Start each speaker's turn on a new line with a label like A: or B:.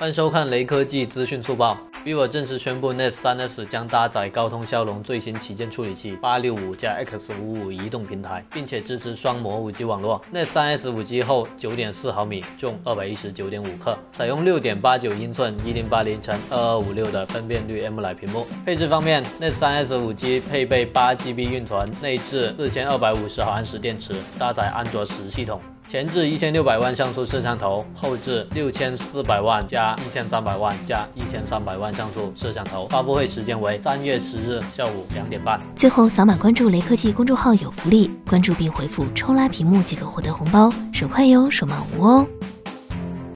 A: 欢迎收看雷科技资讯速报。vivo 正式宣布，Nest 3S 将搭载高通骁龙最新旗舰处理器865加 X55 移动平台，并且支持双模 5G 网络。Nest 3S 5G 厚9.4毫米，重219.5克，采用6.89英寸1080乘2256的分辨率 ml 屏幕。配置方面，Nest 3S 5G 配备 8GB 运存，内置4250毫安时电池，搭载安卓十系统。前置一千六百万像素摄像头，后置六千四百万加一千三百万加一千三百万像素摄像头。发布会时间为三月十日下午两点半。
B: 最后，扫码关注雷科技公众号有福利，关注并回复“抽拉屏幕”即可获得红包，手快有，手慢无哦。